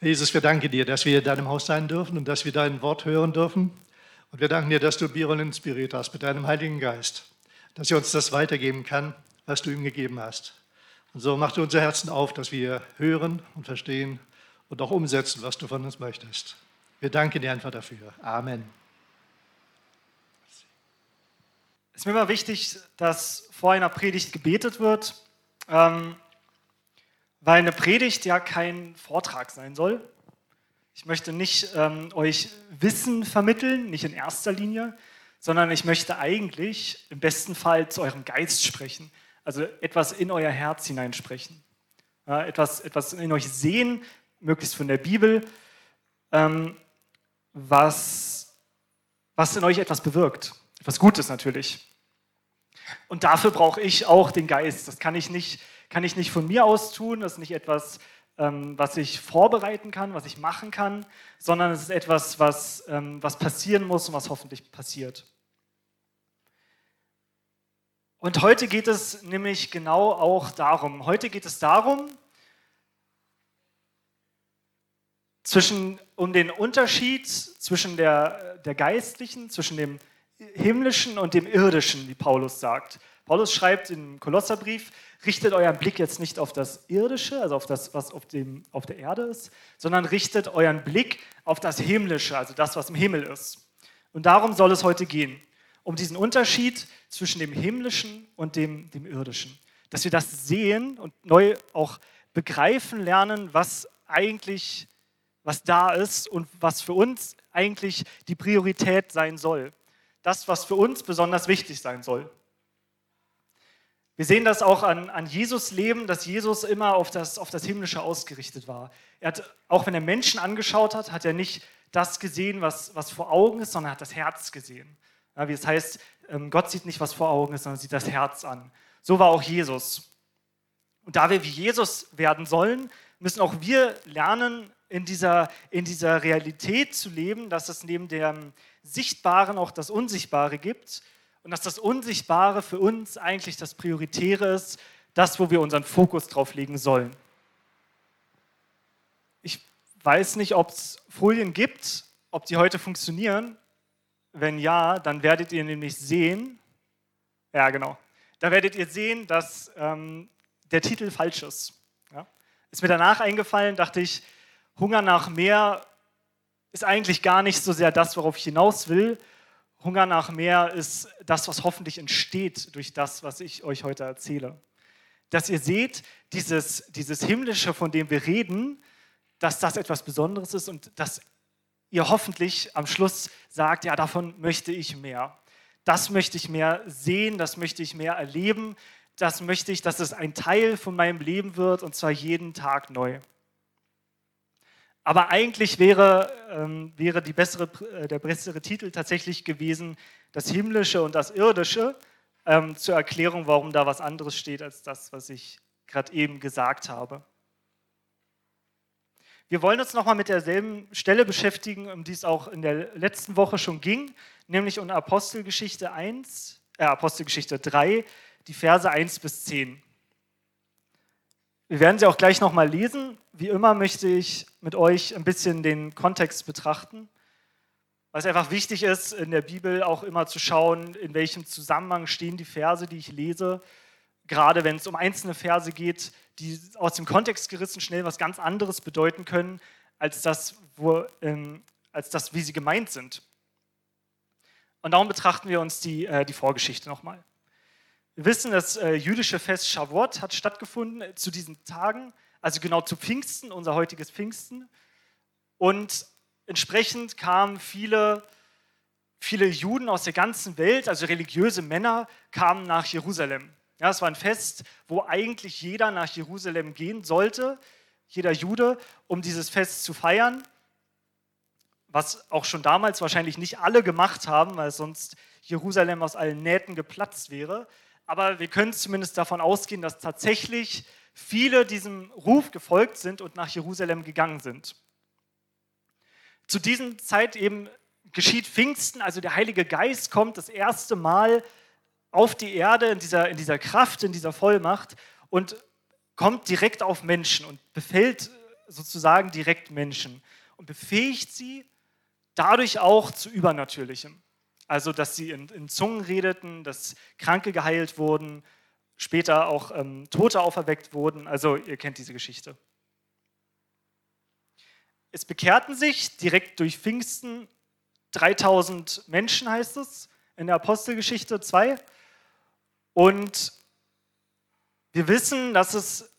Jesus, wir danken dir, dass wir in deinem Haus sein dürfen und dass wir dein Wort hören dürfen. Und wir danken dir, dass du Biron inspiriert hast mit deinem Heiligen Geist, dass er uns das weitergeben kann, was du ihm gegeben hast. Und so mach du unser Herzen auf, dass wir hören und verstehen und auch umsetzen, was du von uns möchtest. Wir danken dir einfach dafür. Amen. Es ist mir immer wichtig, dass vor einer Predigt gebetet wird, ähm, weil eine Predigt ja kein Vortrag sein soll. Ich möchte nicht ähm, euch Wissen vermitteln, nicht in erster Linie, sondern ich möchte eigentlich im besten Fall zu eurem Geist sprechen, also etwas in euer Herz hineinsprechen, ja, etwas, etwas in euch sehen, möglichst von der Bibel, ähm, was, was in euch etwas bewirkt. Etwas Gutes natürlich. Und dafür brauche ich auch den Geist. Das kann ich nicht, kann ich nicht von mir aus tun. Das ist nicht etwas, ähm, was ich vorbereiten kann, was ich machen kann, sondern es ist etwas, was, ähm, was passieren muss und was hoffentlich passiert. Und heute geht es nämlich genau auch darum. Heute geht es darum, zwischen, um den Unterschied zwischen der, der geistlichen, zwischen dem himmlischen und dem irdischen, wie Paulus sagt. Paulus schreibt im Kolosserbrief, richtet euren Blick jetzt nicht auf das Irdische, also auf das, was auf, dem, auf der Erde ist, sondern richtet euren Blick auf das Himmlische, also das, was im Himmel ist. Und darum soll es heute gehen, um diesen Unterschied zwischen dem Himmlischen und dem, dem Irdischen. Dass wir das sehen und neu auch begreifen lernen, was eigentlich was da ist und was für uns eigentlich die Priorität sein soll. Das, was für uns besonders wichtig sein soll. Wir sehen das auch an, an Jesus Leben, dass Jesus immer auf das, auf das Himmlische ausgerichtet war. Er hat, auch wenn er Menschen angeschaut hat, hat er nicht das gesehen, was, was vor Augen ist, sondern hat das Herz gesehen. Ja, wie es heißt, ähm, Gott sieht nicht, was vor Augen ist, sondern sieht das Herz an. So war auch Jesus. Und da wir wie Jesus werden sollen, müssen auch wir lernen, in dieser, in dieser Realität zu leben, dass es neben dem Sichtbaren auch das Unsichtbare gibt und dass das Unsichtbare für uns eigentlich das Prioritäre ist, das, wo wir unseren Fokus drauf legen sollen. Ich weiß nicht, ob es Folien gibt, ob die heute funktionieren. Wenn ja, dann werdet ihr nämlich sehen, ja genau, da werdet ihr sehen, dass ähm, der Titel falsch ist. Ja? Ist mir danach eingefallen, dachte ich, Hunger nach mehr ist eigentlich gar nicht so sehr das, worauf ich hinaus will. Hunger nach mehr ist das, was hoffentlich entsteht durch das, was ich euch heute erzähle. Dass ihr seht, dieses, dieses Himmlische, von dem wir reden, dass das etwas Besonderes ist und dass ihr hoffentlich am Schluss sagt, ja, davon möchte ich mehr. Das möchte ich mehr sehen, das möchte ich mehr erleben, das möchte ich, dass es ein Teil von meinem Leben wird und zwar jeden Tag neu. Aber eigentlich wäre, ähm, wäre bessere, äh, der bessere Titel tatsächlich gewesen, das Himmlische und das Irdische, ähm, zur Erklärung, warum da was anderes steht als das, was ich gerade eben gesagt habe. Wir wollen uns nochmal mit derselben Stelle beschäftigen, um die es auch in der letzten Woche schon ging, nämlich um Apostelgeschichte 1, äh, Apostelgeschichte 3, die Verse 1 bis 10. Wir werden sie auch gleich nochmal lesen. Wie immer möchte ich mit euch ein bisschen den Kontext betrachten, weil es einfach wichtig ist, in der Bibel auch immer zu schauen, in welchem Zusammenhang stehen die Verse, die ich lese. Gerade wenn es um einzelne Verse geht, die aus dem Kontext gerissen schnell was ganz anderes bedeuten können, als das, wo, ähm, als das wie sie gemeint sind. Und darum betrachten wir uns die, äh, die Vorgeschichte nochmal. Wir wissen, das äh, jüdische Fest Shavuot hat stattgefunden äh, zu diesen Tagen, also genau zu Pfingsten, unser heutiges Pfingsten. Und entsprechend kamen viele, viele Juden aus der ganzen Welt, also religiöse Männer, kamen nach Jerusalem. Ja, es war ein Fest, wo eigentlich jeder nach Jerusalem gehen sollte, jeder Jude, um dieses Fest zu feiern, was auch schon damals wahrscheinlich nicht alle gemacht haben, weil sonst Jerusalem aus allen Nähten geplatzt wäre aber wir können zumindest davon ausgehen, dass tatsächlich viele diesem Ruf gefolgt sind und nach Jerusalem gegangen sind. Zu dieser Zeit eben geschieht Pfingsten, also der Heilige Geist kommt das erste Mal auf die Erde in dieser, in dieser Kraft, in dieser Vollmacht und kommt direkt auf Menschen und befällt sozusagen direkt Menschen und befähigt sie dadurch auch zu Übernatürlichem. Also, dass sie in, in Zungen redeten, dass Kranke geheilt wurden, später auch ähm, Tote auferweckt wurden. Also, ihr kennt diese Geschichte. Es bekehrten sich direkt durch Pfingsten 3000 Menschen, heißt es, in der Apostelgeschichte 2. Und wir wissen, dass es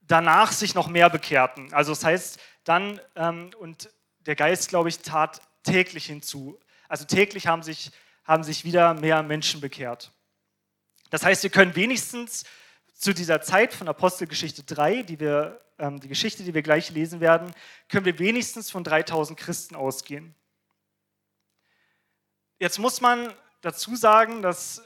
danach sich noch mehr bekehrten. Also das heißt, dann, ähm, und der Geist, glaube ich, tat täglich hinzu. Also täglich haben sich, haben sich wieder mehr Menschen bekehrt. Das heißt, wir können wenigstens zu dieser Zeit von Apostelgeschichte 3, die, wir, ähm, die Geschichte, die wir gleich lesen werden, können wir wenigstens von 3000 Christen ausgehen. Jetzt muss man dazu sagen, dass,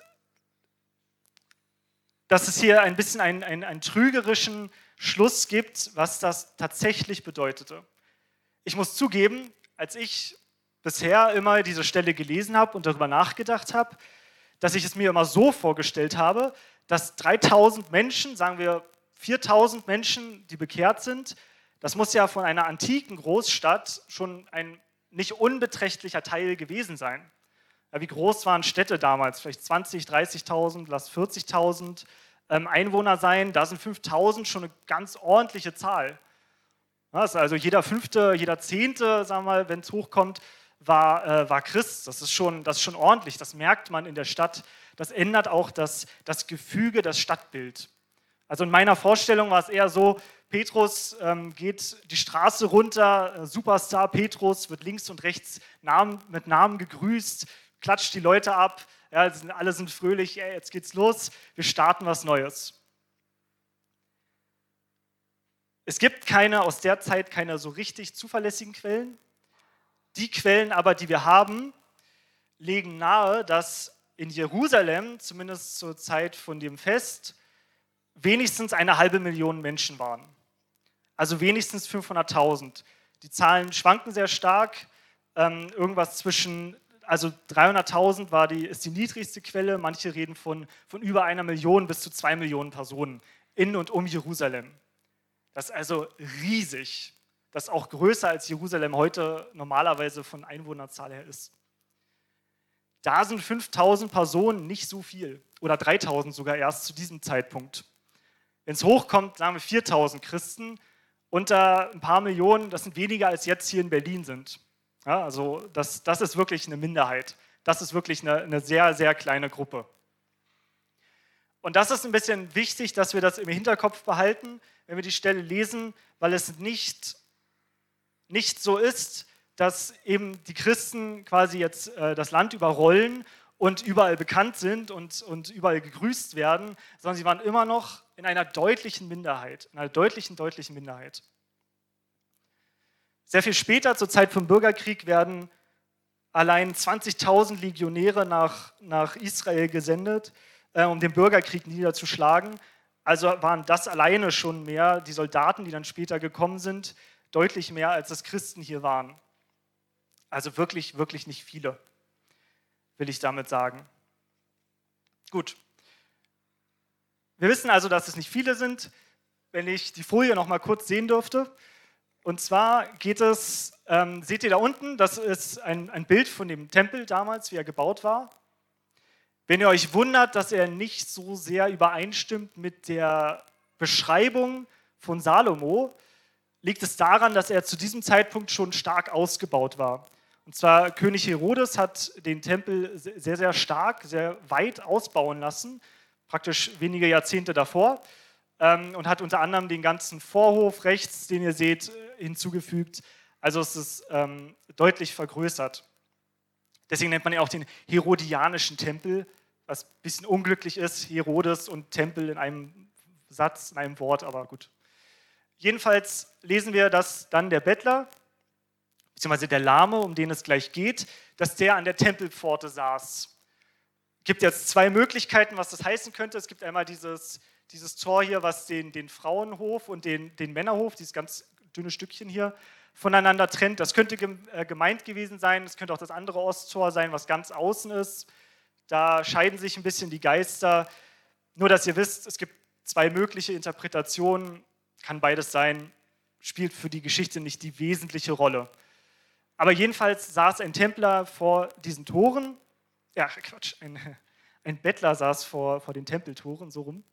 dass es hier ein bisschen einen, einen, einen trügerischen Schluss gibt, was das tatsächlich bedeutete. Ich muss zugeben, als ich bisher immer diese Stelle gelesen habe und darüber nachgedacht habe, dass ich es mir immer so vorgestellt habe, dass 3000 Menschen, sagen wir 4000 Menschen, die bekehrt sind, das muss ja von einer antiken Großstadt schon ein nicht unbeträchtlicher Teil gewesen sein. Ja, wie groß waren Städte damals? Vielleicht 20, 30.000, lass 40.000 ähm, Einwohner sein. Da sind 5.000 schon eine ganz ordentliche Zahl. Ja, also jeder Fünfte, jeder Zehnte, sagen wir mal, wenn es hochkommt, war, äh, war Christ. Das ist, schon, das ist schon ordentlich. Das merkt man in der Stadt. Das ändert auch das, das Gefüge, das Stadtbild. Also in meiner Vorstellung war es eher so, Petrus ähm, geht die Straße runter, äh, Superstar Petrus wird links und rechts Namen, mit Namen gegrüßt, klatscht die Leute ab, ja, alle sind fröhlich, ey, jetzt geht's los, wir starten was Neues. Es gibt keine, aus der Zeit keine so richtig zuverlässigen Quellen. Die Quellen aber, die wir haben, legen nahe, dass in Jerusalem, zumindest zur Zeit von dem Fest, wenigstens eine halbe Million Menschen waren. Also wenigstens 500.000. Die Zahlen schwanken sehr stark. Ähm, irgendwas zwischen also 300.000 war die, ist die niedrigste Quelle. Manche reden von, von über einer Million bis zu zwei Millionen Personen in und um Jerusalem. Das ist also riesig. Das auch größer als Jerusalem heute normalerweise von Einwohnerzahl her ist. Da sind 5000 Personen nicht so viel oder 3000 sogar erst zu diesem Zeitpunkt. Wenn es hochkommt, sagen wir 4000 Christen unter ein paar Millionen, das sind weniger als jetzt hier in Berlin sind. Ja, also das, das ist wirklich eine Minderheit. Das ist wirklich eine, eine sehr, sehr kleine Gruppe. Und das ist ein bisschen wichtig, dass wir das im Hinterkopf behalten, wenn wir die Stelle lesen, weil es nicht, nicht so ist, dass eben die Christen quasi jetzt äh, das Land überrollen und überall bekannt sind und, und überall gegrüßt werden, sondern sie waren immer noch in einer deutlichen Minderheit, in einer deutlichen, deutlichen Minderheit. Sehr viel später, zur Zeit vom Bürgerkrieg, werden allein 20.000 Legionäre nach, nach Israel gesendet, äh, um den Bürgerkrieg niederzuschlagen. Also waren das alleine schon mehr, die Soldaten, die dann später gekommen sind, deutlich mehr, als es Christen hier waren. Also wirklich, wirklich nicht viele, will ich damit sagen. Gut. Wir wissen also, dass es nicht viele sind. Wenn ich die Folie noch mal kurz sehen dürfte. Und zwar geht es, ähm, seht ihr da unten, das ist ein, ein Bild von dem Tempel damals, wie er gebaut war. Wenn ihr euch wundert, dass er nicht so sehr übereinstimmt mit der Beschreibung von Salomo, liegt es daran, dass er zu diesem Zeitpunkt schon stark ausgebaut war. Und zwar König Herodes hat den Tempel sehr, sehr stark, sehr weit ausbauen lassen, praktisch wenige Jahrzehnte davor, ähm, und hat unter anderem den ganzen Vorhof rechts, den ihr seht, hinzugefügt. Also es ist ähm, deutlich vergrößert. Deswegen nennt man ja auch den Herodianischen Tempel, was ein bisschen unglücklich ist, Herodes und Tempel in einem Satz, in einem Wort, aber gut. Jedenfalls lesen wir, dass dann der Bettler, beziehungsweise der Lahme, um den es gleich geht, dass der an der Tempelpforte saß. Es gibt jetzt zwei Möglichkeiten, was das heißen könnte. Es gibt einmal dieses, dieses Tor hier, was den, den Frauenhof und den, den Männerhof, dieses ganz dünne Stückchen hier, voneinander trennt. Das könnte äh, gemeint gewesen sein, es könnte auch das andere Osttor sein, was ganz außen ist. Da scheiden sich ein bisschen die Geister. Nur, dass ihr wisst, es gibt zwei mögliche Interpretationen, kann beides sein. spielt für die Geschichte nicht die wesentliche Rolle. Aber jedenfalls saß ein Templer vor diesen Toren, ja, Quatsch, ein, ein Bettler saß vor, vor den Tempeltoren, so rum.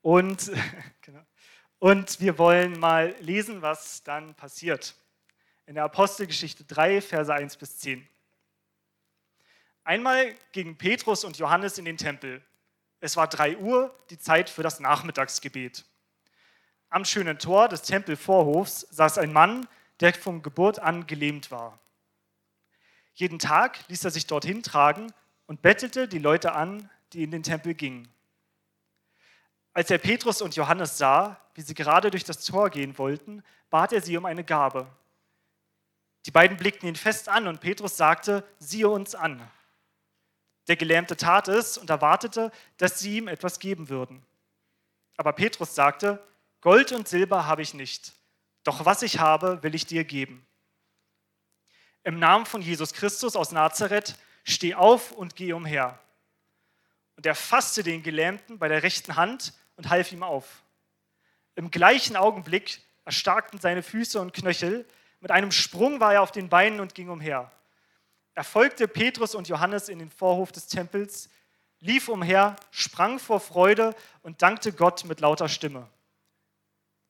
Und, genau. und wir wollen mal lesen, was dann passiert. In der Apostelgeschichte 3, Verse 1 bis 10. Einmal gingen Petrus und Johannes in den Tempel. Es war 3 Uhr, die Zeit für das Nachmittagsgebet. Am schönen Tor des Tempelvorhofs saß ein Mann, der von Geburt an gelähmt war. Jeden Tag ließ er sich dorthin tragen und bettelte die Leute an, die in den Tempel gingen. Als er Petrus und Johannes sah, wie sie gerade durch das Tor gehen wollten, bat er sie um eine Gabe. Die beiden blickten ihn fest an und Petrus sagte, siehe uns an. Der Gelähmte tat es und erwartete, dass sie ihm etwas geben würden. Aber Petrus sagte, Gold und Silber habe ich nicht, doch was ich habe, will ich dir geben. Im Namen von Jesus Christus aus Nazareth, steh auf und geh umher. Und er fasste den Gelähmten bei der rechten Hand und half ihm auf. Im gleichen Augenblick erstarkten seine Füße und Knöchel. Mit einem Sprung war er auf den Beinen und ging umher. Er folgte Petrus und Johannes in den Vorhof des Tempels, lief umher, sprang vor Freude und dankte Gott mit lauter Stimme.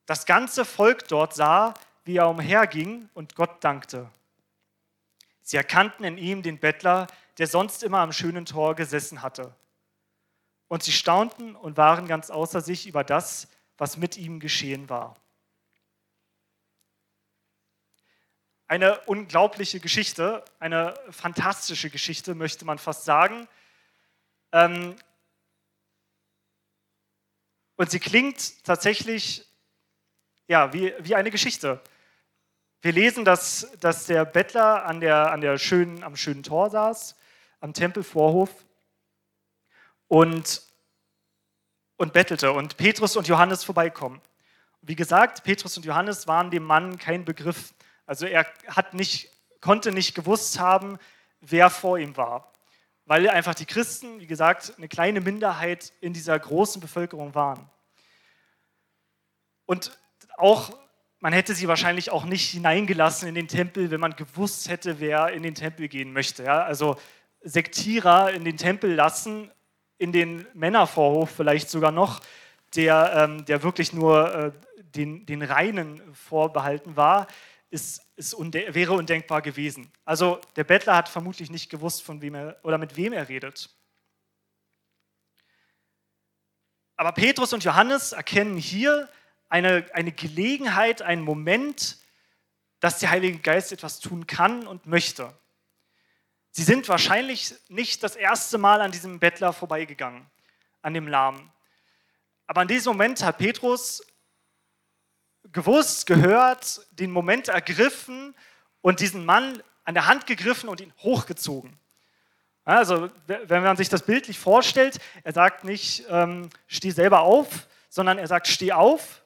Das ganze Volk dort sah, wie er umherging und Gott dankte. Sie erkannten in ihm den Bettler, der sonst immer am schönen Tor gesessen hatte. Und sie staunten und waren ganz außer sich über das, was mit ihm geschehen war. Eine unglaubliche Geschichte, eine fantastische Geschichte, möchte man fast sagen. Ähm, und sie klingt tatsächlich ja, wie, wie eine Geschichte. Wir lesen, dass, dass der Bettler an der, an der schönen, am schönen Tor saß, am Tempelvorhof und, und bettelte und Petrus und Johannes vorbeikommen. Wie gesagt, Petrus und Johannes waren dem Mann kein Begriff. Also er hat nicht, konnte nicht gewusst haben, wer vor ihm war, weil einfach die Christen, wie gesagt, eine kleine Minderheit in dieser großen Bevölkerung waren. Und auch, man hätte sie wahrscheinlich auch nicht hineingelassen in den Tempel, wenn man gewusst hätte, wer in den Tempel gehen möchte. Ja? Also Sektierer in den Tempel lassen, in den Männervorhof vielleicht sogar noch, der, ähm, der wirklich nur äh, den, den Reinen vorbehalten war, ist, ist unde wäre undenkbar gewesen. Also der Bettler hat vermutlich nicht gewusst, von wem er oder mit wem er redet. Aber Petrus und Johannes erkennen hier, eine, eine Gelegenheit, einen Moment, dass der Heilige Geist etwas tun kann und möchte. Sie sind wahrscheinlich nicht das erste Mal an diesem Bettler vorbeigegangen, an dem Lahmen. Aber in diesem Moment hat Petrus gewusst, gehört, den Moment ergriffen und diesen Mann an der Hand gegriffen und ihn hochgezogen. Also, wenn man sich das bildlich vorstellt, er sagt nicht, ähm, steh selber auf, sondern er sagt, steh auf,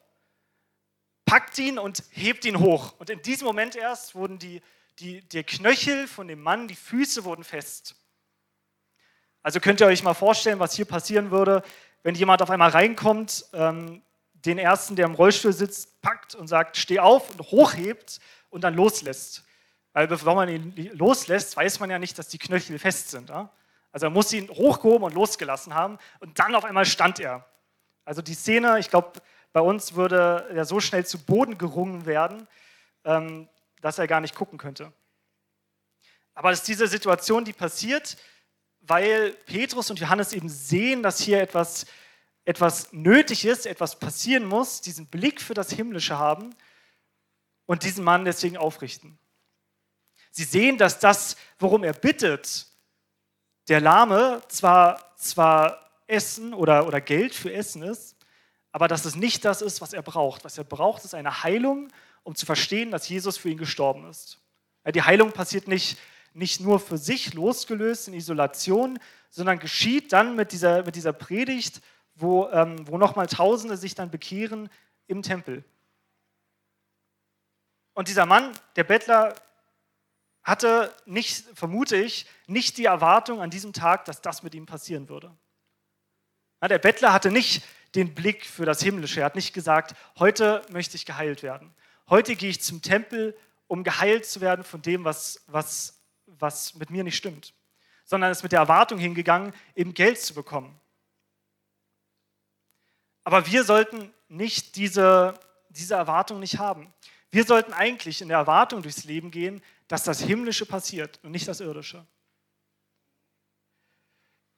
packt ihn und hebt ihn hoch. Und in diesem Moment erst wurden die, die, der Knöchel von dem Mann, die Füße wurden fest. Also könnt ihr euch mal vorstellen, was hier passieren würde, wenn jemand auf einmal reinkommt, ähm, den ersten, der im Rollstuhl sitzt, packt und sagt, steh auf und hochhebt und dann loslässt. Weil bevor man ihn loslässt, weiß man ja nicht, dass die Knöchel fest sind. Ja? Also er muss ihn hochgehoben und losgelassen haben und dann auf einmal stand er. Also die Szene, ich glaube, bei uns würde er so schnell zu Boden gerungen werden, ähm, dass er gar nicht gucken könnte. Aber es ist diese Situation, die passiert, weil Petrus und Johannes eben sehen, dass hier etwas, etwas nötig ist, etwas passieren muss, diesen Blick für das Himmlische haben und diesen Mann deswegen aufrichten. Sie sehen, dass das, worum er bittet, der Lahme zwar, zwar Essen oder, oder Geld für Essen ist, aber dass es nicht das ist, was er braucht. Was er braucht, ist eine Heilung, um zu verstehen, dass Jesus für ihn gestorben ist. Die Heilung passiert nicht, nicht nur für sich losgelöst in Isolation, sondern geschieht dann mit dieser, mit dieser Predigt, wo, ähm, wo nochmal Tausende sich dann bekehren im Tempel. Und dieser Mann, der Bettler, hatte nicht, vermute ich, nicht die Erwartung an diesem Tag, dass das mit ihm passieren würde. Der Bettler hatte nicht den Blick für das Himmlische. Er hat nicht gesagt, heute möchte ich geheilt werden. Heute gehe ich zum Tempel, um geheilt zu werden von dem, was, was, was mit mir nicht stimmt. Sondern ist mit der Erwartung hingegangen, eben Geld zu bekommen. Aber wir sollten nicht diese, diese Erwartung nicht haben. Wir sollten eigentlich in der Erwartung durchs Leben gehen, dass das Himmlische passiert und nicht das Irdische.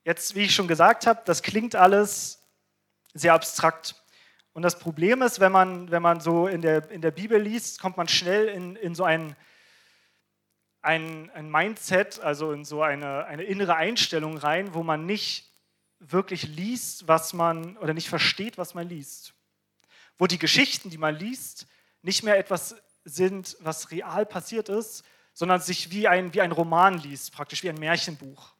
Jetzt, wie ich schon gesagt habe, das klingt alles sehr abstrakt. Und das Problem ist, wenn man, wenn man so in der, in der Bibel liest, kommt man schnell in, in so ein, ein, ein Mindset, also in so eine, eine innere Einstellung rein, wo man nicht wirklich liest, was man, oder nicht versteht, was man liest. Wo die Geschichten, die man liest, nicht mehr etwas sind, was real passiert ist, sondern sich wie ein, wie ein Roman liest, praktisch wie ein Märchenbuch.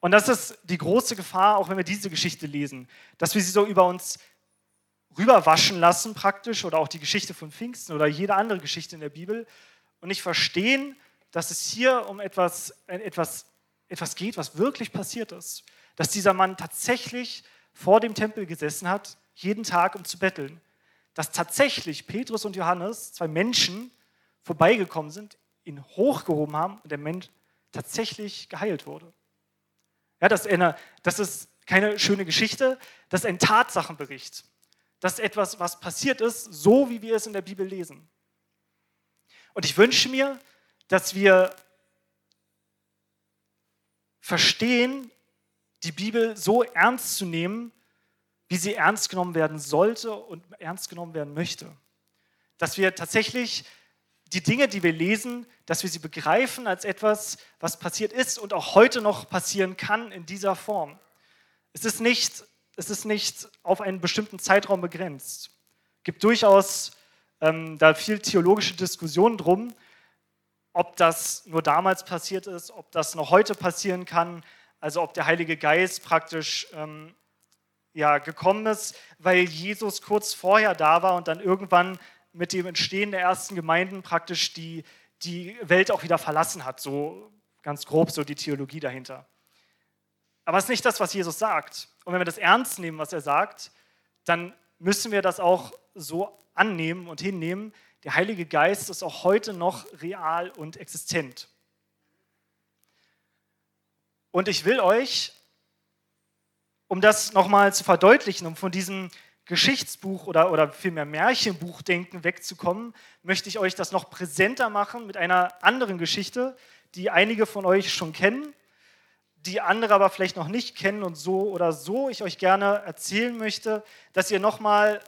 Und das ist die große Gefahr, auch wenn wir diese Geschichte lesen, dass wir sie so über uns rüberwaschen lassen praktisch oder auch die Geschichte von Pfingsten oder jede andere Geschichte in der Bibel und nicht verstehen, dass es hier um etwas, etwas, etwas geht, was wirklich passiert ist. Dass dieser Mann tatsächlich vor dem Tempel gesessen hat, jeden Tag, um zu betteln. Dass tatsächlich Petrus und Johannes, zwei Menschen, vorbeigekommen sind, ihn hochgehoben haben und der Mensch tatsächlich geheilt wurde. Ja, das, ist eine, das ist keine schöne Geschichte, das ist ein Tatsachenbericht. Das ist etwas, was passiert ist, so wie wir es in der Bibel lesen. Und ich wünsche mir, dass wir verstehen, die Bibel so ernst zu nehmen, wie sie ernst genommen werden sollte und ernst genommen werden möchte. Dass wir tatsächlich die Dinge, die wir lesen, dass wir sie begreifen als etwas, was passiert ist und auch heute noch passieren kann in dieser Form. Es ist nicht, es ist nicht auf einen bestimmten Zeitraum begrenzt. Es gibt durchaus ähm, da viel theologische Diskussionen drum, ob das nur damals passiert ist, ob das noch heute passieren kann, also ob der Heilige Geist praktisch ähm, ja, gekommen ist, weil Jesus kurz vorher da war und dann irgendwann mit dem Entstehen der ersten Gemeinden praktisch die, die Welt auch wieder verlassen hat. So ganz grob so die Theologie dahinter. Aber es ist nicht das, was Jesus sagt. Und wenn wir das ernst nehmen, was er sagt, dann müssen wir das auch so annehmen und hinnehmen. Der Heilige Geist ist auch heute noch real und existent. Und ich will euch, um das nochmal zu verdeutlichen, um von diesem Geschichtsbuch oder, oder vielmehr Märchenbuchdenken wegzukommen, möchte ich euch das noch präsenter machen mit einer anderen Geschichte, die einige von euch schon kennen, die andere aber vielleicht noch nicht kennen und so oder so ich euch gerne erzählen möchte, dass ihr nochmal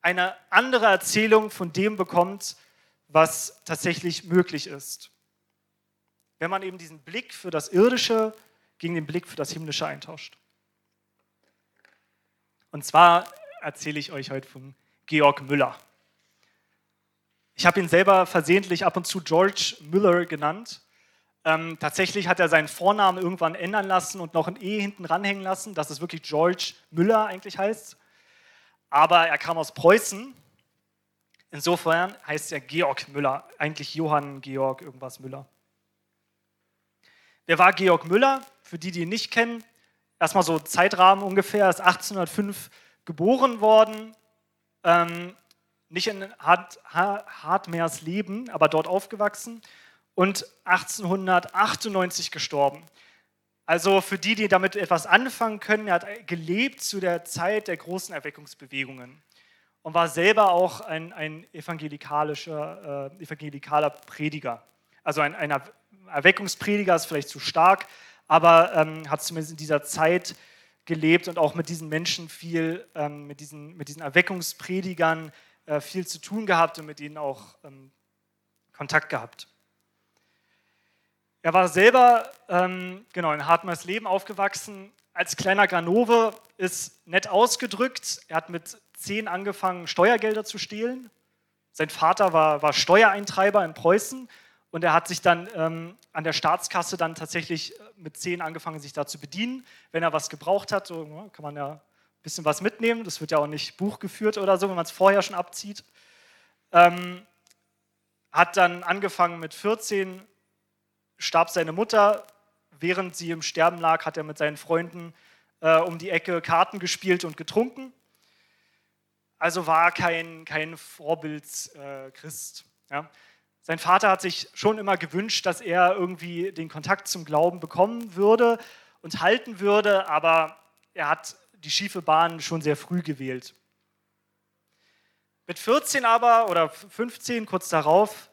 eine andere Erzählung von dem bekommt, was tatsächlich möglich ist. Wenn man eben diesen Blick für das Irdische gegen den Blick für das Himmlische eintauscht. Und zwar erzähle ich euch heute von Georg Müller. Ich habe ihn selber versehentlich ab und zu George Müller genannt. Ähm, tatsächlich hat er seinen Vornamen irgendwann ändern lassen und noch ein E hinten ranhängen lassen, dass es wirklich George Müller eigentlich heißt. Aber er kam aus Preußen. Insofern heißt er Georg Müller, eigentlich Johann Georg irgendwas Müller. Wer war Georg Müller? Für die, die ihn nicht kennen, erstmal so Zeitrahmen ungefähr, ist 1805 geboren worden, ähm, nicht in Hart, Hartmeersleben, aber dort aufgewachsen und 1898 gestorben. Also für die, die damit etwas anfangen können, er hat gelebt zu der Zeit der großen Erweckungsbewegungen und war selber auch ein, ein evangelikalischer, äh, evangelikaler Prediger. Also ein, ein Erweckungsprediger ist vielleicht zu stark, aber ähm, hat zumindest in dieser Zeit gelebt und auch mit diesen Menschen viel, ähm, mit, diesen, mit diesen Erweckungspredigern äh, viel zu tun gehabt und mit ihnen auch ähm, Kontakt gehabt. Er war selber ähm, genau, in Hartmers Leben aufgewachsen. Als kleiner Ganove ist nett ausgedrückt. Er hat mit zehn angefangen, Steuergelder zu stehlen. Sein Vater war, war Steuereintreiber in Preußen und er hat sich dann ähm, an der Staatskasse dann tatsächlich äh, mit zehn angefangen, sich da zu bedienen. Wenn er was gebraucht hat, so kann man ja ein bisschen was mitnehmen. Das wird ja auch nicht buchgeführt oder so, wenn man es vorher schon abzieht. Ähm, hat dann angefangen mit 14, starb seine Mutter. Während sie im Sterben lag, hat er mit seinen Freunden äh, um die Ecke Karten gespielt und getrunken. Also war kein, kein Vorbildchrist. Äh, ja. Sein Vater hat sich schon immer gewünscht, dass er irgendwie den Kontakt zum Glauben bekommen würde und halten würde, aber er hat die schiefe Bahn schon sehr früh gewählt. Mit 14 aber oder 15, kurz darauf,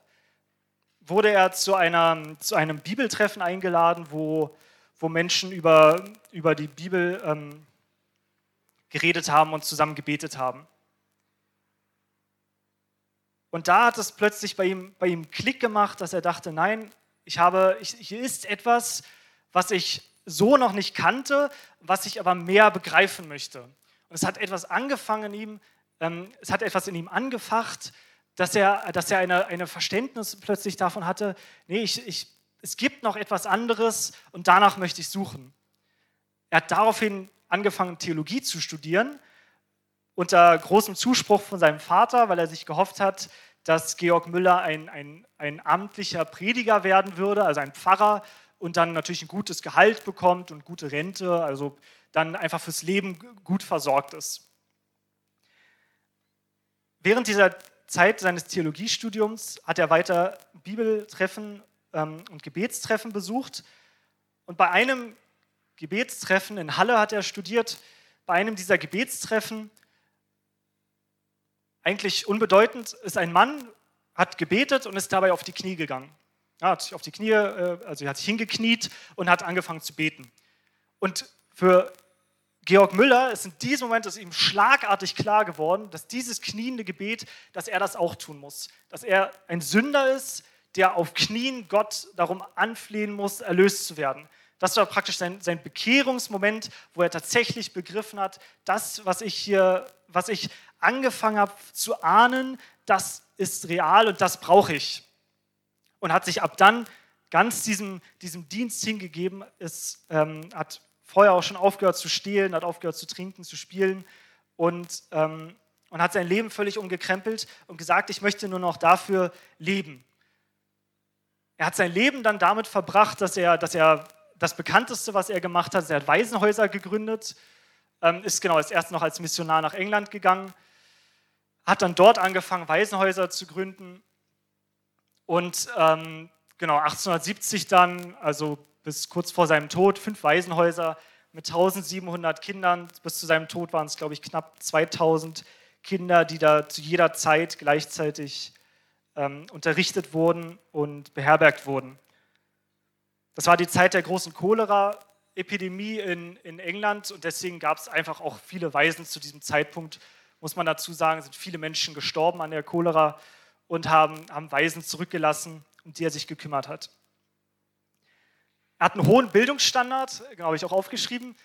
wurde er zu, einer, zu einem Bibeltreffen eingeladen, wo, wo Menschen über, über die Bibel ähm, geredet haben und zusammen gebetet haben. Und da hat es plötzlich bei ihm, bei ihm Klick gemacht, dass er dachte, nein, ich habe, ich, hier ist etwas, was ich so noch nicht kannte, was ich aber mehr begreifen möchte. Und es hat etwas angefangen in ihm, ähm, es hat etwas in ihm angefacht, dass er, dass er eine, eine Verständnis plötzlich davon hatte, nee, ich, ich, es gibt noch etwas anderes und danach möchte ich suchen. Er hat daraufhin angefangen, Theologie zu studieren, unter großem Zuspruch von seinem Vater, weil er sich gehofft hat, dass Georg Müller ein, ein, ein amtlicher Prediger werden würde, also ein Pfarrer, und dann natürlich ein gutes Gehalt bekommt und gute Rente, also dann einfach fürs Leben gut versorgt ist. Während dieser Zeit seines Theologiestudiums hat er weiter Bibeltreffen ähm, und Gebetstreffen besucht. Und bei einem Gebetstreffen in Halle hat er studiert. Bei einem dieser Gebetstreffen, eigentlich unbedeutend, ist ein Mann, hat gebetet und ist dabei auf die Knie gegangen. Er hat sich auf die Knie, äh, also er hat sich hingekniet und hat angefangen zu beten. Und für Georg Müller ist in diesem Moment ist ihm schlagartig klar geworden, dass dieses kniende Gebet, dass er das auch tun muss. Dass er ein Sünder ist, der auf Knien Gott darum anflehen muss, erlöst zu werden. Das war praktisch sein, sein Bekehrungsmoment, wo er tatsächlich begriffen hat, das, was ich hier, was ich angefangen habe zu ahnen, das ist real und das brauche ich. Und hat sich ab dann ganz diesem, diesem Dienst hingegeben, ist, ähm, hat vorher auch schon aufgehört zu stehlen, hat aufgehört zu trinken, zu spielen und, ähm, und hat sein Leben völlig umgekrempelt und gesagt, ich möchte nur noch dafür leben. Er hat sein Leben dann damit verbracht, dass er, dass er das bekannteste, was er gemacht hat, er hat Waisenhäuser gegründet, ähm, ist genau als erst noch als Missionar nach England gegangen, hat dann dort angefangen, Waisenhäuser zu gründen und ähm, genau 1870 dann, also bis kurz vor seinem Tod fünf Waisenhäuser mit 1700 Kindern. Bis zu seinem Tod waren es, glaube ich, knapp 2000 Kinder, die da zu jeder Zeit gleichzeitig ähm, unterrichtet wurden und beherbergt wurden. Das war die Zeit der großen Cholera-Epidemie in, in England und deswegen gab es einfach auch viele Waisen zu diesem Zeitpunkt. Muss man dazu sagen, sind viele Menschen gestorben an der Cholera und haben, haben Waisen zurückgelassen, um die er sich gekümmert hat. Er hat einen hohen Bildungsstandard, habe ich auch aufgeschrieben.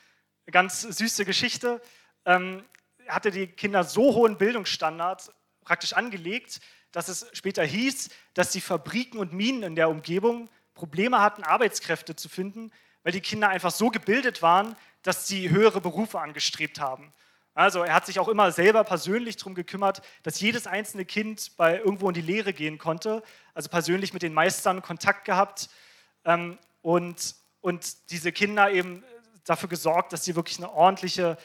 Eine ganz süße Geschichte. Ähm, er hatte die Kinder so hohen Bildungsstandard praktisch angelegt, dass es später hieß, dass die Fabriken und Minen in der Umgebung Probleme hatten, Arbeitskräfte zu finden, weil die Kinder einfach so gebildet waren, dass sie höhere Berufe angestrebt haben. Also er hat sich auch immer selber persönlich darum gekümmert, dass jedes einzelne Kind bei irgendwo in die Lehre gehen konnte. Also persönlich mit den Meistern Kontakt gehabt. Ähm, und, und diese Kinder eben dafür gesorgt, dass sie wirklich eine ordentliche,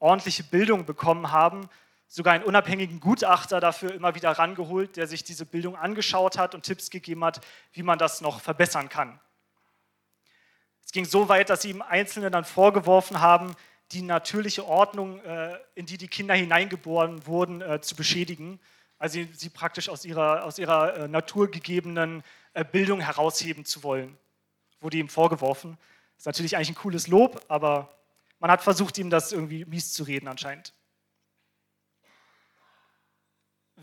ordentliche Bildung bekommen haben. Sogar einen unabhängigen Gutachter dafür immer wieder rangeholt, der sich diese Bildung angeschaut hat und Tipps gegeben hat, wie man das noch verbessern kann. Es ging so weit, dass sie ihm Einzelne dann vorgeworfen haben, die natürliche Ordnung, äh, in die die Kinder hineingeboren wurden, äh, zu beschädigen. Also sie, sie, praktisch aus ihrer, aus ihrer äh, naturgegebenen Bildung herausheben zu wollen wurde ihm vorgeworfen. Das ist natürlich eigentlich ein cooles Lob, aber man hat versucht, ihm das irgendwie mies zu reden anscheinend.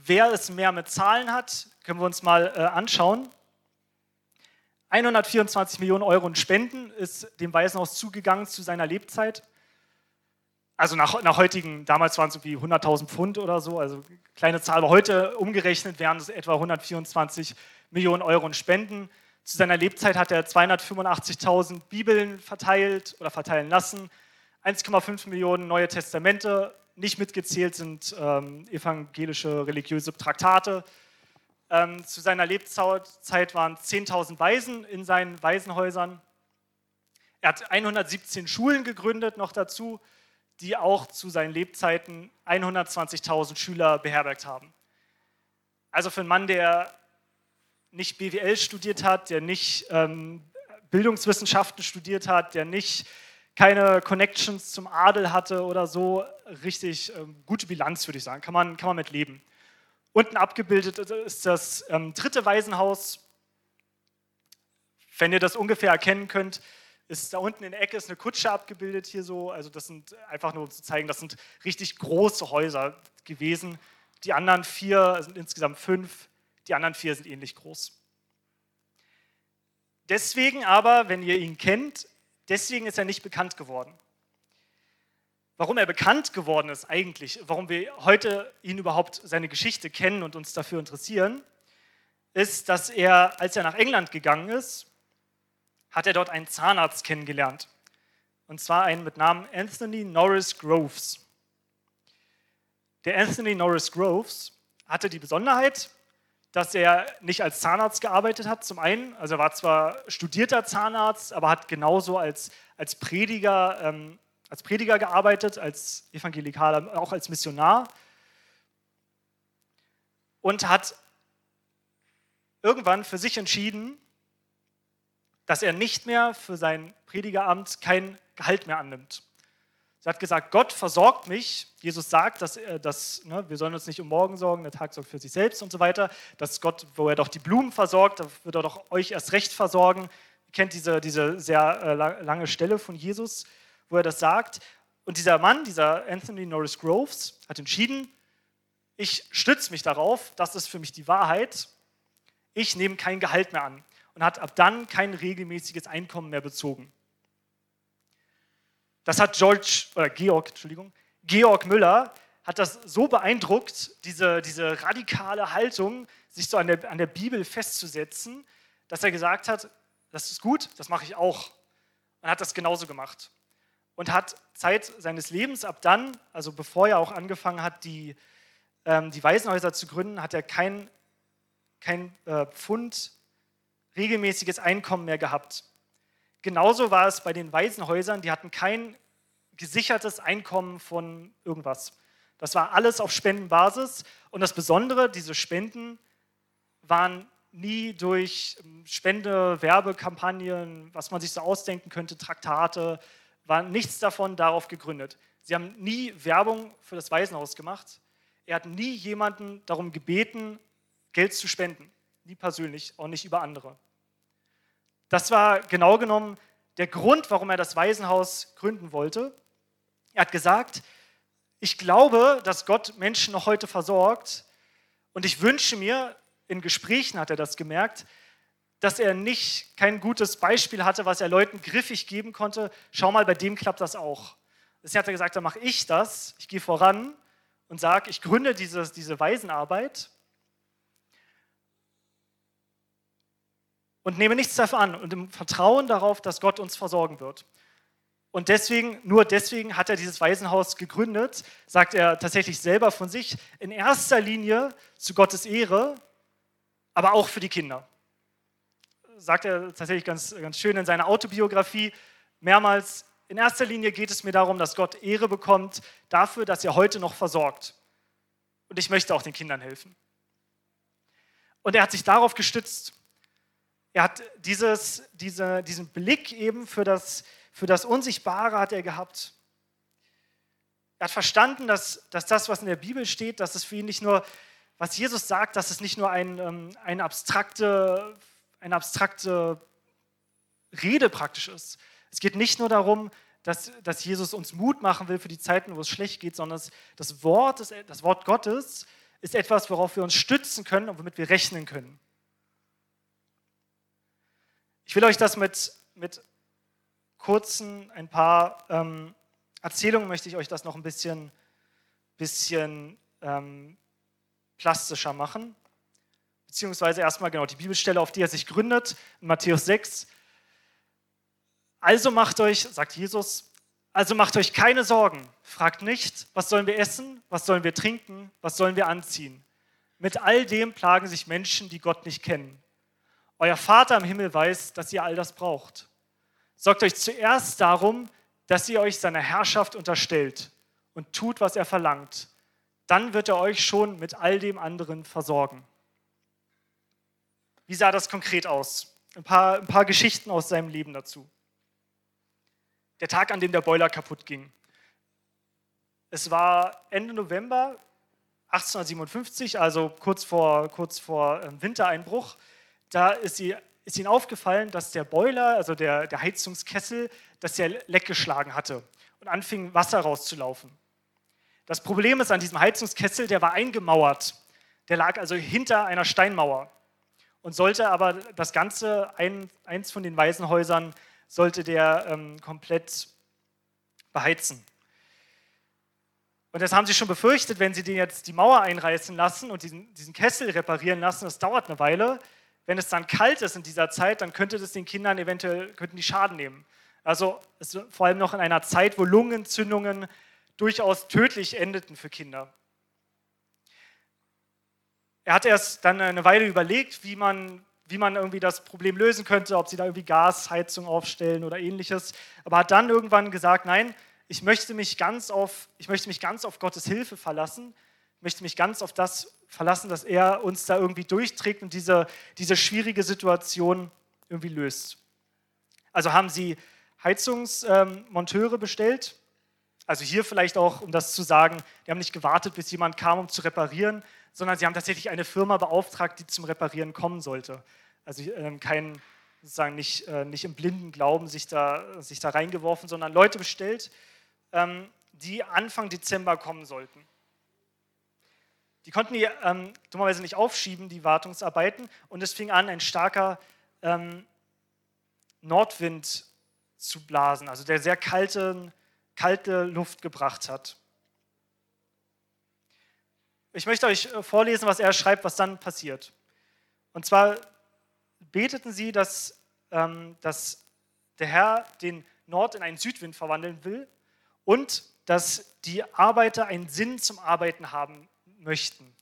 Wer es mehr mit Zahlen hat, können wir uns mal äh, anschauen. 124 Millionen Euro in Spenden ist dem Waisenhaus zugegangen zu seiner Lebzeit. Also nach, nach heutigen, damals waren es irgendwie 100.000 Pfund oder so, also kleine Zahl, aber heute umgerechnet wären es etwa 124 Millionen Euro in Spenden. Zu seiner Lebzeit hat er 285.000 Bibeln verteilt oder verteilen lassen, 1,5 Millionen Neue Testamente, nicht mitgezählt sind ähm, evangelische religiöse Traktate. Ähm, zu seiner Lebzeit waren 10.000 Waisen in seinen Waisenhäusern. Er hat 117 Schulen gegründet, noch dazu, die auch zu seinen Lebzeiten 120.000 Schüler beherbergt haben. Also für einen Mann, der nicht BWL studiert hat, der nicht ähm, Bildungswissenschaften studiert hat, der nicht keine Connections zum Adel hatte oder so, richtig ähm, gute Bilanz, würde ich sagen. Kann man, kann man mit leben. Unten abgebildet ist das ähm, dritte Waisenhaus. Wenn ihr das ungefähr erkennen könnt, ist da unten in der Ecke ist eine Kutsche abgebildet hier so. Also das sind einfach nur um zu zeigen, das sind richtig große Häuser gewesen. Die anderen vier sind insgesamt fünf. Die anderen vier sind ähnlich groß. Deswegen aber, wenn ihr ihn kennt, deswegen ist er nicht bekannt geworden. Warum er bekannt geworden ist eigentlich, warum wir heute ihn überhaupt seine Geschichte kennen und uns dafür interessieren, ist, dass er, als er nach England gegangen ist, hat er dort einen Zahnarzt kennengelernt. Und zwar einen mit Namen Anthony Norris Groves. Der Anthony Norris Groves hatte die Besonderheit, dass er nicht als Zahnarzt gearbeitet hat, zum einen. Also er war zwar studierter Zahnarzt, aber hat genauso als, als, Prediger, ähm, als Prediger gearbeitet, als Evangelikaler, auch als Missionar. Und hat irgendwann für sich entschieden, dass er nicht mehr für sein Predigeramt kein Gehalt mehr annimmt. Er hat gesagt, Gott versorgt mich. Jesus sagt, dass, dass ne, wir sollen uns nicht um morgen sorgen, der Tag sorgt für sich selbst und so weiter. Dass Gott, wo er doch die Blumen versorgt, da wird er doch euch erst recht versorgen. Ihr kennt diese, diese sehr äh, lange Stelle von Jesus, wo er das sagt. Und dieser Mann, dieser Anthony Norris Groves, hat entschieden, ich stütze mich darauf, das ist für mich die Wahrheit. Ich nehme kein Gehalt mehr an und hat ab dann kein regelmäßiges Einkommen mehr bezogen. Das hat George, oder Georg, Entschuldigung, Georg Müller hat das so beeindruckt, diese, diese radikale Haltung, sich so an der, an der Bibel festzusetzen, dass er gesagt hat, das ist gut, das mache ich auch. Und hat das genauso gemacht. Und hat Zeit seines Lebens ab dann, also bevor er auch angefangen hat, die, ähm, die Waisenhäuser zu gründen, hat er kein, kein äh, Pfund regelmäßiges Einkommen mehr gehabt. Genauso war es bei den Waisenhäusern, die hatten kein gesichertes Einkommen von irgendwas. Das war alles auf Spendenbasis und das Besondere, diese Spenden waren nie durch ähm, Spende, Werbekampagnen, was man sich so ausdenken könnte, Traktate, war nichts davon darauf gegründet. Sie haben nie Werbung für das Waisenhaus gemacht. Er hat nie jemanden darum gebeten, Geld zu spenden. Nie persönlich, auch nicht über andere. Das war genau genommen der Grund, warum er das Waisenhaus gründen wollte. Er hat gesagt, ich glaube, dass Gott Menschen noch heute versorgt und ich wünsche mir, in Gesprächen hat er das gemerkt, dass er nicht kein gutes Beispiel hatte, was er Leuten griffig geben konnte. Schau mal, bei dem klappt das auch. Deswegen hat er gesagt, dann mache ich das, ich gehe voran und sage, ich gründe diese, diese Waisenarbeit und nehme nichts davon an und im Vertrauen darauf, dass Gott uns versorgen wird. Und deswegen, nur deswegen hat er dieses Waisenhaus gegründet, sagt er tatsächlich selber von sich, in erster Linie zu Gottes Ehre, aber auch für die Kinder. Sagt er tatsächlich ganz, ganz schön in seiner Autobiografie mehrmals, in erster Linie geht es mir darum, dass Gott Ehre bekommt dafür, dass er heute noch versorgt. Und ich möchte auch den Kindern helfen. Und er hat sich darauf gestützt. Er hat dieses, diese, diesen Blick eben für das, für das Unsichtbare hat er gehabt. Er hat verstanden, dass, dass das, was in der Bibel steht, dass es für ihn nicht nur, was Jesus sagt, dass es nicht nur ein, ähm, eine, abstrakte, eine abstrakte Rede praktisch ist. Es geht nicht nur darum, dass, dass Jesus uns Mut machen will für die Zeiten, wo es schlecht geht, sondern das Wort, das Wort Gottes ist etwas, worauf wir uns stützen können und womit wir rechnen können. Ich will euch das mit, mit kurzen, ein paar ähm, Erzählungen, möchte ich euch das noch ein bisschen, bisschen ähm, plastischer machen. Beziehungsweise erstmal genau die Bibelstelle, auf die er sich gründet, in Matthäus 6. Also macht euch, sagt Jesus, also macht euch keine Sorgen. Fragt nicht, was sollen wir essen, was sollen wir trinken, was sollen wir anziehen. Mit all dem plagen sich Menschen, die Gott nicht kennen. Euer Vater im Himmel weiß, dass ihr all das braucht. sorgt euch zuerst darum, dass ihr euch seiner Herrschaft unterstellt und tut, was er verlangt. Dann wird er euch schon mit all dem anderen versorgen. Wie sah das konkret aus? Ein paar, ein paar Geschichten aus seinem Leben dazu. Der Tag, an dem der Boiler kaputt ging. Es war Ende November 1857, also kurz vor, kurz vor ähm, Wintereinbruch. Da ist, sie, ist ihnen aufgefallen, dass der Boiler, also der, der Heizungskessel, dass der Leck geschlagen hatte und anfing Wasser rauszulaufen. Das Problem ist an diesem Heizungskessel, der war eingemauert. Der lag also hinter einer Steinmauer und sollte aber das Ganze, ein, eins von den Waisenhäusern, sollte der ähm, komplett beheizen. Und das haben sie schon befürchtet, wenn sie den jetzt die Mauer einreißen lassen und diesen, diesen Kessel reparieren lassen, das dauert eine Weile. Wenn es dann kalt ist in dieser Zeit, dann könnte das den Kindern eventuell könnten die Schaden nehmen. Also vor allem noch in einer Zeit, wo Lungenentzündungen durchaus tödlich endeten für Kinder. Er hat erst dann eine Weile überlegt, wie man, wie man irgendwie das Problem lösen könnte, ob sie da irgendwie Gasheizung aufstellen oder ähnliches, aber hat dann irgendwann gesagt, nein, ich möchte mich ganz auf, ich möchte mich ganz auf Gottes Hilfe verlassen, möchte mich ganz auf das verlassen, dass er uns da irgendwie durchträgt und diese, diese schwierige Situation irgendwie löst. Also haben sie Heizungsmonteure bestellt. Also hier vielleicht auch, um das zu sagen, die haben nicht gewartet, bis jemand kam, um zu reparieren, sondern sie haben tatsächlich eine Firma beauftragt, die zum Reparieren kommen sollte. Also ähm, kein, sozusagen nicht, äh, nicht im blinden Glauben sich da, sich da reingeworfen, sondern Leute bestellt, ähm, die Anfang Dezember kommen sollten. Die konnten die ähm, dummerweise nicht aufschieben, die Wartungsarbeiten, und es fing an, ein starker ähm, Nordwind zu blasen, also der sehr kalte, kalte Luft gebracht hat. Ich möchte euch äh, vorlesen, was er schreibt, was dann passiert. Und zwar beteten sie, dass, ähm, dass der Herr den Nord in einen Südwind verwandeln will und dass die Arbeiter einen Sinn zum Arbeiten haben möchten.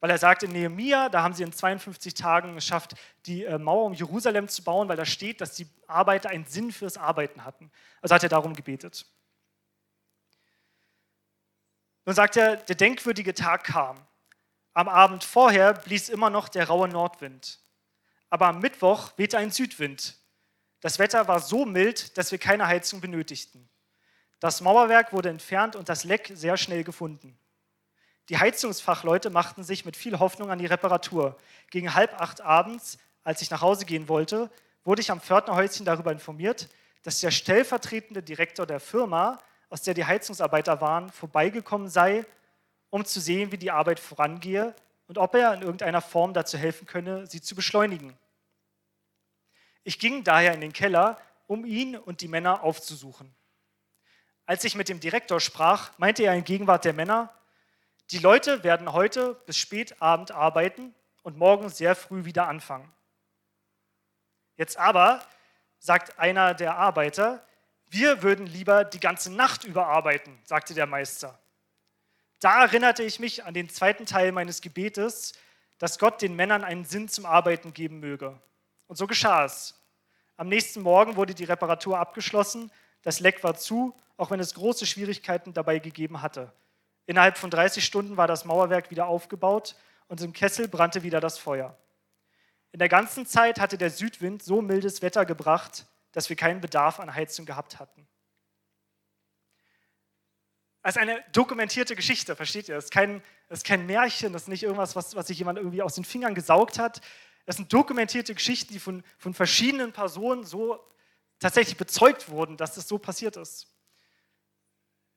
Weil er sagt in Nehemia, da haben sie in 52 Tagen geschafft, die äh, Mauer um Jerusalem zu bauen, weil da steht, dass die Arbeiter einen Sinn fürs Arbeiten hatten. Also hat er darum gebetet. Nun sagt er, der denkwürdige Tag kam. Am Abend vorher blies immer noch der raue Nordwind. Aber am Mittwoch wehte ein Südwind. Das Wetter war so mild, dass wir keine Heizung benötigten. Das Mauerwerk wurde entfernt und das Leck sehr schnell gefunden. Die Heizungsfachleute machten sich mit viel Hoffnung an die Reparatur. Gegen halb acht abends, als ich nach Hause gehen wollte, wurde ich am Pförtnerhäuschen darüber informiert, dass der stellvertretende Direktor der Firma, aus der die Heizungsarbeiter waren, vorbeigekommen sei, um zu sehen, wie die Arbeit vorangehe und ob er in irgendeiner Form dazu helfen könne, sie zu beschleunigen. Ich ging daher in den Keller, um ihn und die Männer aufzusuchen. Als ich mit dem Direktor sprach, meinte er in Gegenwart der Männer, die Leute werden heute bis spät Abend arbeiten und morgen sehr früh wieder anfangen. Jetzt aber, sagt einer der Arbeiter, wir würden lieber die ganze Nacht überarbeiten, sagte der Meister. Da erinnerte ich mich an den zweiten Teil meines Gebetes, dass Gott den Männern einen Sinn zum Arbeiten geben möge. Und so geschah es. Am nächsten Morgen wurde die Reparatur abgeschlossen, das Leck war zu auch wenn es große Schwierigkeiten dabei gegeben hatte. Innerhalb von 30 Stunden war das Mauerwerk wieder aufgebaut und im Kessel brannte wieder das Feuer. In der ganzen Zeit hatte der Südwind so mildes Wetter gebracht, dass wir keinen Bedarf an Heizung gehabt hatten. Das ist eine dokumentierte Geschichte, versteht ihr? Das ist kein, das ist kein Märchen, das ist nicht irgendwas, was, was sich jemand irgendwie aus den Fingern gesaugt hat. Das sind dokumentierte Geschichten, die von, von verschiedenen Personen so tatsächlich bezeugt wurden, dass das so passiert ist.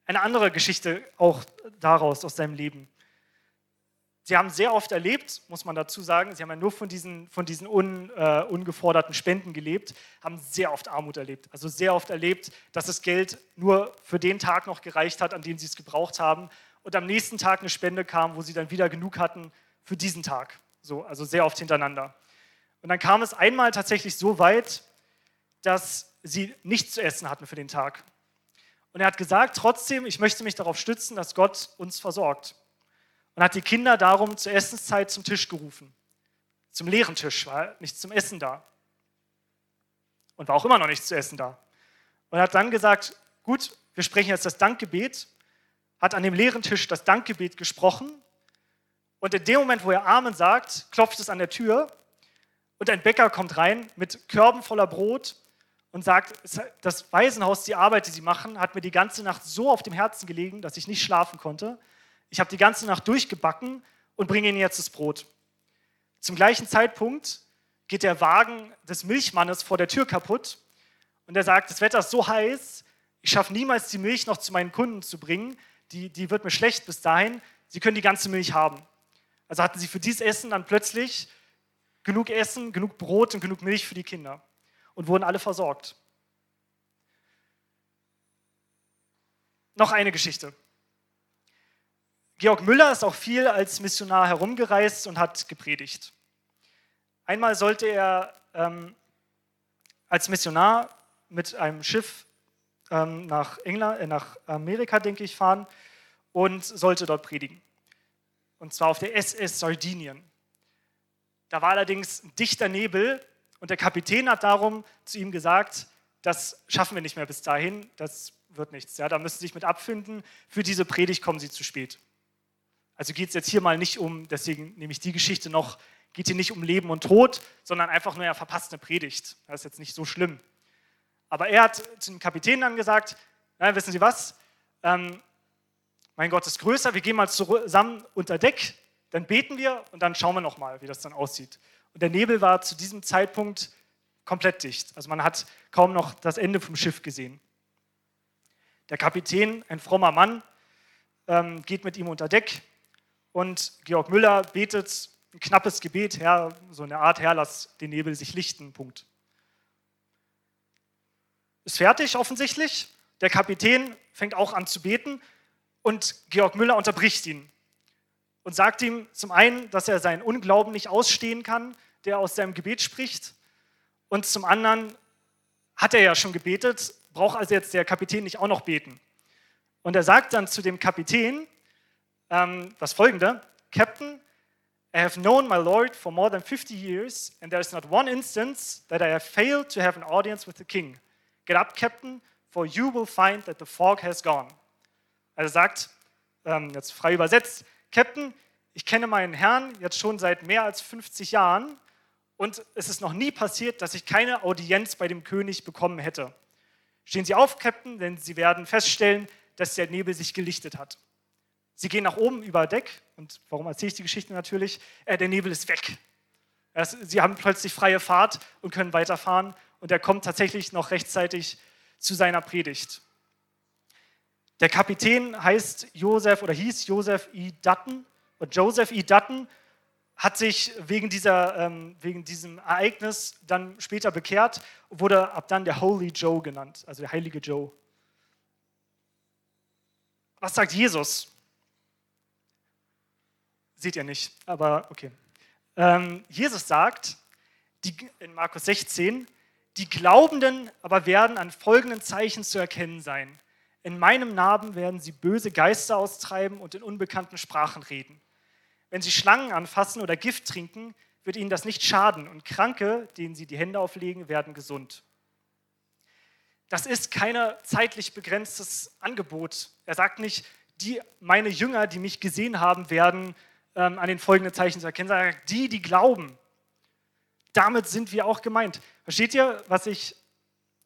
Eine andere Geschichte auch daraus, aus seinem Leben. Sie haben sehr oft erlebt, muss man dazu sagen, sie haben ja nur von diesen, von diesen un, äh, ungeforderten Spenden gelebt, haben sehr oft Armut erlebt. Also sehr oft erlebt, dass das Geld nur für den Tag noch gereicht hat, an dem sie es gebraucht haben und am nächsten Tag eine Spende kam, wo sie dann wieder genug hatten für diesen Tag. So, also sehr oft hintereinander. Und dann kam es einmal tatsächlich so weit, dass sie nichts zu essen hatten für den Tag. Und er hat gesagt, trotzdem, ich möchte mich darauf stützen, dass Gott uns versorgt. Und hat die Kinder darum zur Essenszeit zum Tisch gerufen. Zum leeren Tisch, war nichts zum Essen da. Und war auch immer noch nichts zu essen da. und hat dann gesagt, gut, wir sprechen jetzt das Dankgebet, hat an dem leeren Tisch das Dankgebet gesprochen und in dem Moment, wo er Amen sagt, klopft es an der Tür und ein Bäcker kommt rein mit Körben voller Brot und sagt, das Waisenhaus, die Arbeit, die sie machen, hat mir die ganze Nacht so auf dem Herzen gelegen, dass ich nicht schlafen konnte. Ich habe die ganze Nacht durchgebacken und bringe ihnen jetzt das Brot. Zum gleichen Zeitpunkt geht der Wagen des Milchmannes vor der Tür kaputt und er sagt, das Wetter ist so heiß, ich schaffe niemals die Milch noch zu meinen Kunden zu bringen, die, die wird mir schlecht bis dahin, sie können die ganze Milch haben. Also hatten sie für dieses Essen dann plötzlich genug Essen, genug Brot und genug Milch für die Kinder und wurden alle versorgt. Noch eine Geschichte. Georg Müller ist auch viel als Missionar herumgereist und hat gepredigt. Einmal sollte er ähm, als Missionar mit einem Schiff ähm, nach, England, äh, nach Amerika, denke ich, fahren und sollte dort predigen. Und zwar auf der SS Sardinien. Da war allerdings ein dichter Nebel und der Kapitän hat darum zu ihm gesagt, das schaffen wir nicht mehr bis dahin, das wird nichts. Ja, da müssen Sie sich mit abfinden, für diese Predigt kommen Sie zu spät. Also geht es jetzt hier mal nicht um, deswegen nehme ich die Geschichte noch, geht hier nicht um Leben und Tod, sondern einfach nur, er verpasst eine Predigt. Das ist jetzt nicht so schlimm. Aber er hat zu dem Kapitän dann gesagt, nein, wissen Sie was, ähm, mein Gott ist größer, wir gehen mal zusammen unter Deck, dann beten wir und dann schauen wir nochmal, wie das dann aussieht. Und der Nebel war zu diesem Zeitpunkt komplett dicht. Also man hat kaum noch das Ende vom Schiff gesehen. Der Kapitän, ein frommer Mann, ähm, geht mit ihm unter Deck und Georg Müller betet ein knappes Gebet, Herr, so eine Art, Herr, lass den Nebel sich lichten, Punkt. Ist fertig offensichtlich. Der Kapitän fängt auch an zu beten und Georg Müller unterbricht ihn und sagt ihm zum einen, dass er seinen Unglauben nicht ausstehen kann, der aus seinem Gebet spricht, und zum anderen hat er ja schon gebetet, braucht also jetzt der Kapitän nicht auch noch beten. Und er sagt dann zu dem Kapitän ähm, das folgende: Captain, I have known my Lord for more than 50 years, and there is not one instance that I have failed to have an audience with the king. Get up, Captain, for you will find that the fog has gone. Also sagt, ähm, jetzt frei übersetzt, Captain, ich kenne meinen Herrn jetzt schon seit mehr als 50 Jahren und es ist noch nie passiert, dass ich keine Audienz bei dem König bekommen hätte. Stehen Sie auf, Captain, denn Sie werden feststellen, dass der Nebel sich gelichtet hat. Sie gehen nach oben über Deck und warum erzähle ich die Geschichte natürlich? Äh, der Nebel ist weg. Sie haben plötzlich freie Fahrt und können weiterfahren und er kommt tatsächlich noch rechtzeitig zu seiner Predigt. Der Kapitän heißt Joseph oder hieß Joseph E. Dutton und Joseph E. Dutton hat sich wegen, dieser, ähm, wegen diesem Ereignis dann später bekehrt und wurde ab dann der Holy Joe genannt, also der heilige Joe. Was sagt Jesus? Seht ihr nicht, aber okay. Ähm, Jesus sagt die, in Markus 16, die Glaubenden aber werden an folgenden Zeichen zu erkennen sein. In meinem Namen werden sie böse Geister austreiben und in unbekannten Sprachen reden. Wenn sie Schlangen anfassen oder Gift trinken, wird ihnen das nicht schaden und Kranke, denen sie die Hände auflegen, werden gesund. Das ist kein zeitlich begrenztes Angebot. Er sagt nicht, die, meine Jünger, die mich gesehen haben, werden ähm, an den folgenden Zeichen zu erkennen, sondern die, die glauben. Damit sind wir auch gemeint. Versteht ihr, was ich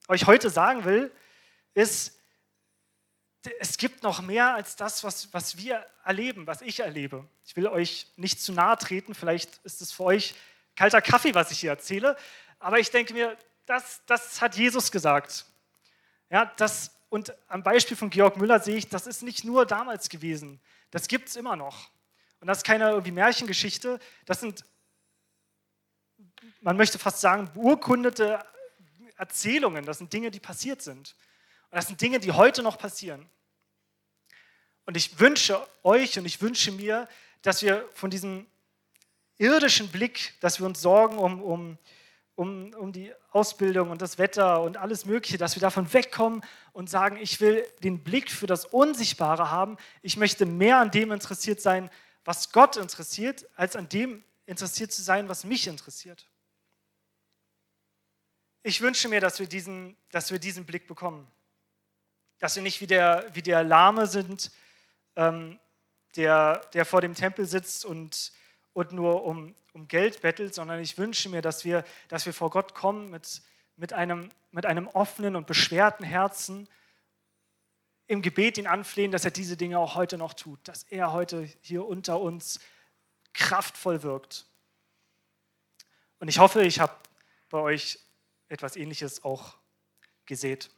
euch heute sagen will? Ist, es gibt noch mehr als das, was, was wir erleben, was ich erlebe. Ich will euch nicht zu nahe treten, vielleicht ist es für euch kalter Kaffee, was ich hier erzähle, aber ich denke mir, das, das hat Jesus gesagt. Ja, das, und am Beispiel von Georg Müller sehe ich, das ist nicht nur damals gewesen, das gibt es immer noch. Und das ist keine irgendwie Märchengeschichte, das sind man möchte fast sagen, beurkundete Erzählungen. Das sind Dinge, die passiert sind. Und das sind Dinge, die heute noch passieren. Und ich wünsche euch und ich wünsche mir, dass wir von diesem irdischen Blick, dass wir uns sorgen um, um, um, um die Ausbildung und das Wetter und alles Mögliche, dass wir davon wegkommen und sagen, ich will den Blick für das Unsichtbare haben. Ich möchte mehr an dem interessiert sein, was Gott interessiert, als an dem interessiert zu sein, was mich interessiert. ich wünsche mir, dass wir diesen, dass wir diesen Blick bekommen. Dass wir nicht wie der, wie der Lahme sind, ähm, der, der vor dem Tempel sitzt und, und nur um, um Geld bettelt, sondern ich wünsche mir, dass wir, dass wir vor Gott kommen mit, mit, einem, mit einem offenen und beschwerten Herzen, im Gebet ihn anflehen, dass er diese Dinge auch heute noch tut, dass er heute hier unter uns kraftvoll wirkt. Und ich hoffe, ich habe bei euch etwas Ähnliches auch gesät.